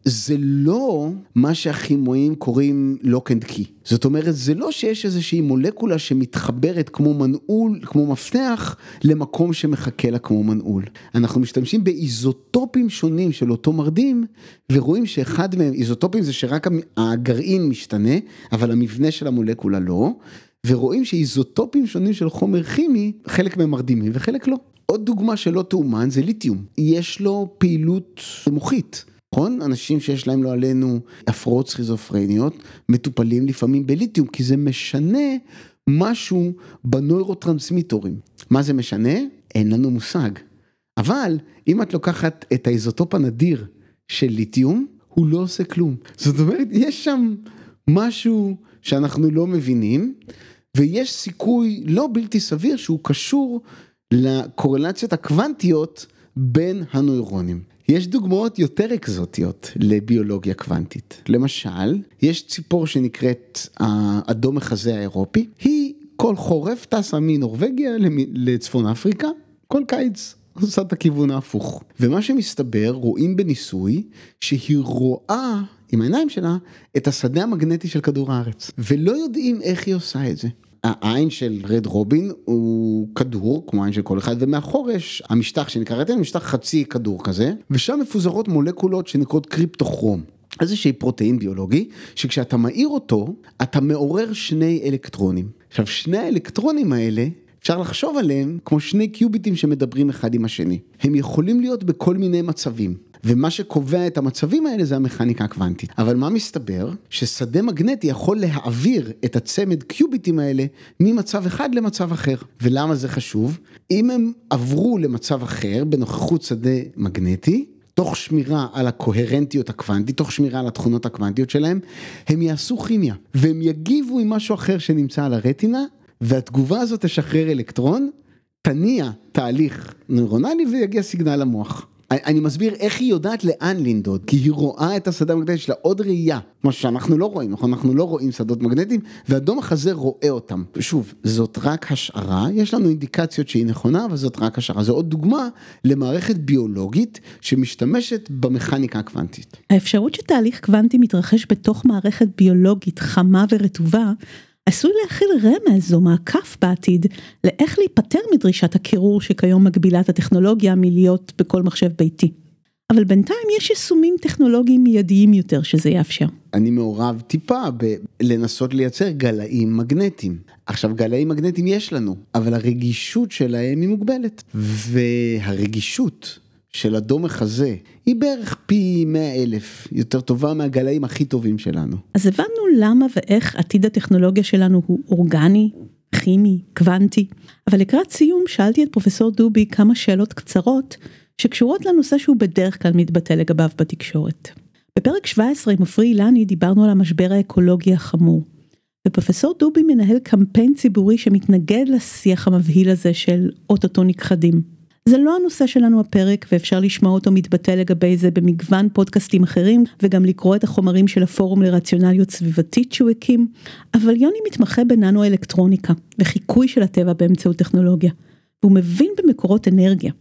[SPEAKER 1] שזה לא מה שהכימואים קוראים לוק אנד קי. זאת אומרת, זה לא שיש איזושהי מולקולה שמתחברת כמו מנעול, כמו מפתח, למקום שמחכה לה כמו מנעול. אנחנו משתמשים באיזוטופים שונים של אותו מרדים, ורואים שאחד מהם, איזוטופים זה שרק הגרעין משתנה, אבל המבנה של המולקולה לא. ורואים שאיזוטופים שונים של חומר כימי, חלק מהם מרדימים וחלק לא. עוד דוגמה שלא תאומן זה ליתיום, יש לו פעילות מוחית. נכון? אנשים שיש להם לא עלינו הפרעות סכיזופרניות, מטופלים לפעמים בליתיום, כי זה משנה משהו בנוירוטרנסמיטורים. מה זה משנה? אין לנו מושג. אבל אם את לוקחת את האיזוטופ הנדיר של ליתיום, הוא לא עושה כלום. זאת אומרת, יש שם משהו שאנחנו לא מבינים, ויש סיכוי לא בלתי סביר שהוא קשור לקורלציות הקוונטיות בין הנוירונים. יש דוגמאות יותר אקזוטיות לביולוגיה קוונטית. למשל, יש ציפור שנקראת האדום מחזה האירופי, היא כל חורף טסה מנורבגיה לצפון אפריקה, כל קיץ עושה את הכיוון ההפוך. ומה שמסתבר, רואים בניסוי, שהיא רואה עם העיניים שלה את השדה המגנטי של כדור הארץ, ולא יודעים איך היא עושה את זה. העין של רד רובין הוא כדור, כמו העין של כל אחד, ומאחור יש המשטח שנקרא רטן, משטח חצי כדור כזה, ושם מפוזרות מולקולות שנקראות קריפטוכרום. איזשהי פרוטאין ביולוגי, שכשאתה מאיר אותו, אתה מעורר שני אלקטרונים. עכשיו, שני האלקטרונים האלה, אפשר לחשוב עליהם כמו שני קיוביטים שמדברים אחד עם השני. הם יכולים להיות בכל מיני מצבים. ומה שקובע את המצבים האלה זה המכניקה הקוונטית. אבל מה מסתבר? ששדה מגנטי יכול להעביר את הצמד קיוביטים האלה ממצב אחד למצב אחר. ולמה זה חשוב? אם הם עברו למצב אחר בנוכחות שדה מגנטי, תוך שמירה על הקוהרנטיות הקוונטית, תוך שמירה על התכונות הקוונטיות שלהם, הם יעשו כימיה, והם יגיבו עם משהו אחר שנמצא על הרטינה, והתגובה הזאת תשחרר אלקטרון, תניע תהליך נוירונלי ויגיע סיגנל למוח. אני מסביר איך היא יודעת לאן לנדוד, כי היא רואה את השדה המגנטי, יש לה עוד ראייה, מה שאנחנו לא רואים, נכון? אנחנו לא רואים שדות מגנטיים, ואדום החזה רואה אותם. שוב, זאת רק השערה, יש לנו אינדיקציות שהיא נכונה, אבל זאת רק השערה. זו עוד דוגמה למערכת ביולוגית שמשתמשת במכניקה הקוונטית.
[SPEAKER 3] האפשרות שתהליך קוונטי מתרחש בתוך מערכת ביולוגית חמה ורטובה, עשוי להכיל רמז או מעקף בעתיד לאיך להיפטר מדרישת הקירור שכיום מגבילה את הטכנולוגיה מלהיות בכל מחשב ביתי. אבל בינתיים יש יישומים טכנולוגיים מיידיים יותר שזה יאפשר.
[SPEAKER 1] אני מעורב טיפה בלנסות לייצר גלאים מגנטיים. עכשיו גלאים מגנטיים יש לנו, אבל הרגישות שלהם היא מוגבלת. והרגישות של הדום החזה היא בערך פי 100 אלף יותר טובה מהגלאים הכי טובים שלנו.
[SPEAKER 3] אז הבנו למה ואיך עתיד הטכנולוגיה שלנו הוא אורגני, כימי, קוונטי, אבל לקראת סיום שאלתי את פרופסור דובי כמה שאלות קצרות שקשורות לנושא שהוא בדרך כלל מתבטא לגביו בתקשורת. בפרק 17 עם עפרי אילני דיברנו על המשבר האקולוגי החמור. ופרופסור דובי מנהל קמפיין ציבורי שמתנגד לשיח המבהיל הזה של אוטוטו נכחדים. זה לא הנושא שלנו הפרק ואפשר לשמוע אותו מתבטא לגבי זה במגוון פודקאסטים אחרים וגם לקרוא את החומרים של הפורום לרציונליות סביבתית שהוא הקים, אבל יוני מתמחה בננו אלקטרוניקה וחיקוי של הטבע באמצעות טכנולוגיה, והוא מבין במקורות אנרגיה.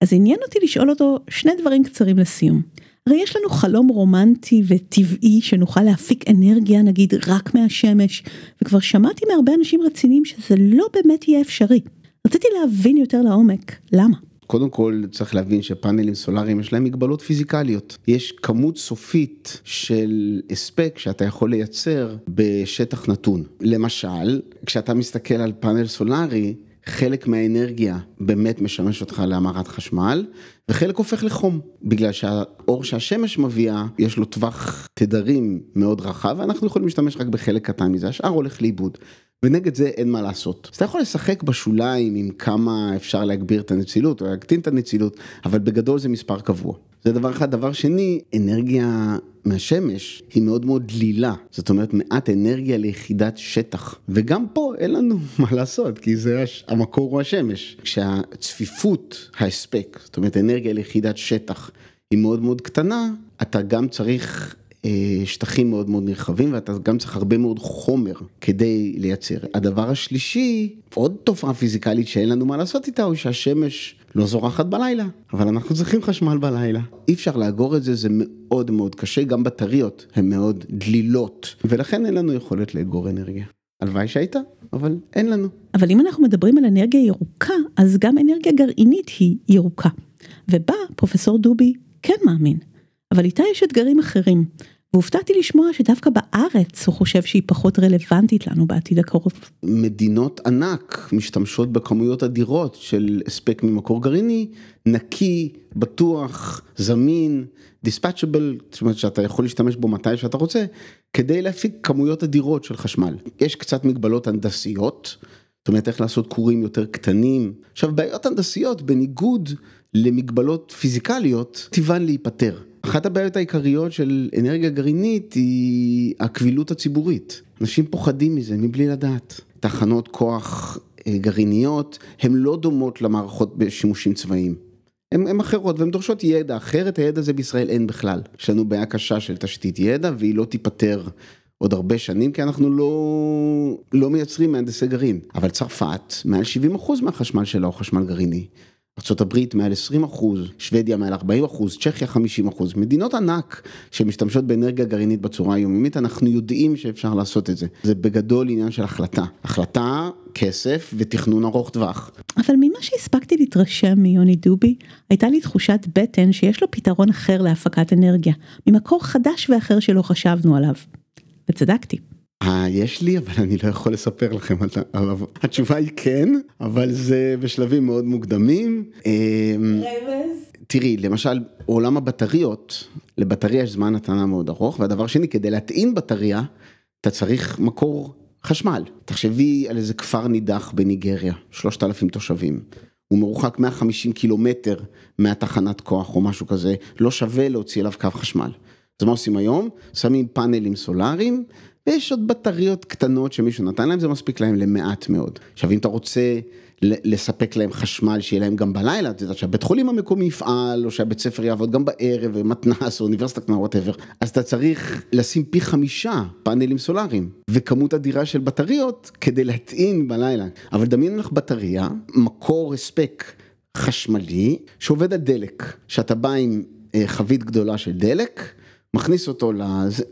[SPEAKER 3] אז עניין אותי לשאול אותו שני דברים קצרים לסיום. הרי יש לנו חלום רומנטי וטבעי שנוכל להפיק אנרגיה נגיד רק מהשמש, וכבר שמעתי מהרבה אנשים רציניים שזה לא באמת יהיה אפשרי. רציתי להבין יותר לעומק, למה?
[SPEAKER 1] קודם כל צריך להבין שפאנלים סולאריים יש להם מגבלות פיזיקליות. יש כמות סופית של הספק שאתה יכול לייצר בשטח נתון. למשל, כשאתה מסתכל על פאנל סולארי, חלק מהאנרגיה באמת משמש אותך להמרת חשמל, וחלק הופך לחום, בגלל שהאור שהשמש מביאה, יש לו טווח תדרים מאוד רחב, ואנחנו יכולים להשתמש רק בחלק קטן מזה, השאר הולך לאיבוד. ונגד זה אין מה לעשות. אז אתה יכול לשחק בשוליים עם כמה אפשר להגביר את הנצילות או להקטין את הנצילות, אבל בגדול זה מספר קבוע. זה דבר אחד. דבר שני, אנרגיה מהשמש היא מאוד מאוד דלילה, זאת אומרת מעט אנרגיה ליחידת שטח. וגם פה אין לנו <laughs> מה לעשות, כי זה המקור הוא השמש. כשהצפיפות ההספק, זאת אומרת אנרגיה ליחידת שטח, היא מאוד מאוד קטנה, אתה גם צריך שטחים מאוד מאוד נרחבים ואתה גם צריך הרבה מאוד חומר כדי לייצר. הדבר השלישי, עוד תופעה פיזיקלית שאין לנו מה לעשות איתה, הוא שהשמש לא זורחת בלילה, אבל אנחנו צריכים חשמל בלילה. אי אפשר לאגור את זה, זה מאוד מאוד קשה, גם בטריות הן מאוד דלילות, ולכן אין לנו יכולת לאגור אנרגיה. הלוואי שהייתה, אבל אין לנו.
[SPEAKER 3] אבל אם אנחנו מדברים על אנרגיה ירוקה, אז גם אנרגיה גרעינית היא ירוקה. ובה פרופסור דובי כן מאמין. אבל איתה יש אתגרים אחרים. והופתעתי לשמוע שדווקא בארץ הוא חושב שהיא פחות רלוונטית לנו בעתיד הקרוב.
[SPEAKER 1] מדינות ענק משתמשות בכמויות אדירות של הספק ממקור גרעיני, נקי, בטוח, זמין, דיספצ'בל, זאת אומרת שאתה יכול להשתמש בו מתי שאתה רוצה, כדי להפיק כמויות אדירות של חשמל. יש קצת מגבלות הנדסיות, זאת אומרת איך לעשות כורים יותר קטנים. עכשיו בעיות הנדסיות בניגוד למגבלות פיזיקליות, טיבן להיפטר. אחת הבעיות העיקריות של אנרגיה גרעינית היא הקבילות הציבורית. אנשים פוחדים מזה מבלי לדעת. תחנות כוח אה, גרעיניות הן לא דומות למערכות בשימושים צבאיים. הן אחרות והן דורשות ידע, אחרת הידע הזה בישראל אין בכלל. יש לנו בעיה קשה של תשתית ידע והיא לא תיפתר עוד הרבה שנים כי אנחנו לא, לא מייצרים מהנדסי גרעין. אבל צרפת, מעל 70% מהחשמל שלה הוא חשמל גרעיני. ארה"ב מעל 20 אחוז, שוודיה מעל 40 אחוז, צ'כיה 50 אחוז, מדינות ענק שמשתמשות באנרגיה גרעינית בצורה היומיומית, אנחנו יודעים שאפשר לעשות את זה. זה בגדול עניין של החלטה. החלטה, כסף ותכנון ארוך טווח.
[SPEAKER 3] אבל ממה שהספקתי להתרשם מיוני דובי, הייתה לי תחושת בטן שיש לו פתרון אחר להפקת אנרגיה, ממקור חדש ואחר שלא חשבנו עליו. וצדקתי.
[SPEAKER 1] אה, יש לי, אבל אני לא יכול לספר לכם עליו. התשובה היא כן, אבל זה בשלבים מאוד מוקדמים. אמ, תראי, למשל, עולם הבטריות, לבטריה יש זמן התנה מאוד ארוך, והדבר שני, כדי להטעין בטריה, אתה צריך מקור חשמל. תחשבי על איזה כפר נידח בניגריה, 3,000 תושבים. הוא מרוחק 150 קילומטר מה תחנת כוח או משהו כזה, לא שווה להוציא אליו קו חשמל. אז מה עושים היום? שמים פאנלים סולאריים, ויש עוד בטריות קטנות שמישהו נתן להם, זה מספיק להם למעט מאוד. עכשיו אם אתה רוצה לספק להם חשמל שיהיה להם גם בלילה, אתה יודע שהבית חולים המקומי יפעל, או שהבית ספר יעבוד גם בערב, ומתנ"ס או אוניברסיטה קטנה, whatever, אז אתה צריך לשים פי חמישה פאנלים סולאריים, וכמות אדירה של בטריות כדי להטעין בלילה. אבל דמיין לך בטריה, מקור הספק חשמלי, שעובד על דלק, שאתה בא עם אה, חבית גדולה של דלק, מכניס אותו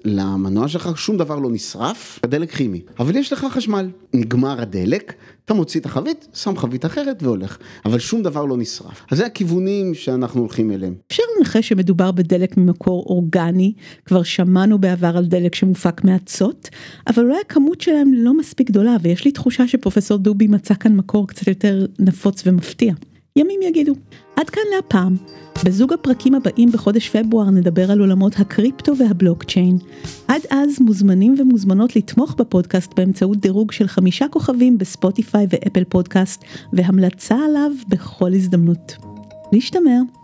[SPEAKER 1] למנוע שלך, שום דבר לא נשרף, הדלק כימי. אבל יש לך חשמל, נגמר הדלק, אתה מוציא את החבית, שם חבית אחרת והולך. אבל שום דבר לא נשרף. אז זה הכיוונים שאנחנו הולכים אליהם.
[SPEAKER 3] אפשר לנחש שמדובר בדלק ממקור אורגני, כבר שמענו בעבר על דלק שמופק מאצות, אבל אולי הכמות שלהם לא מספיק גדולה, ויש לי תחושה שפרופסור דובי מצא כאן מקור קצת יותר נפוץ ומפתיע. ימים יגידו. עד כאן להפעם. בזוג הפרקים הבאים בחודש פברואר נדבר על עולמות הקריפטו והבלוקצ'יין. עד אז מוזמנים ומוזמנות לתמוך בפודקאסט באמצעות דירוג של חמישה כוכבים בספוטיפיי ואפל פודקאסט והמלצה עליו בכל הזדמנות. להשתמע.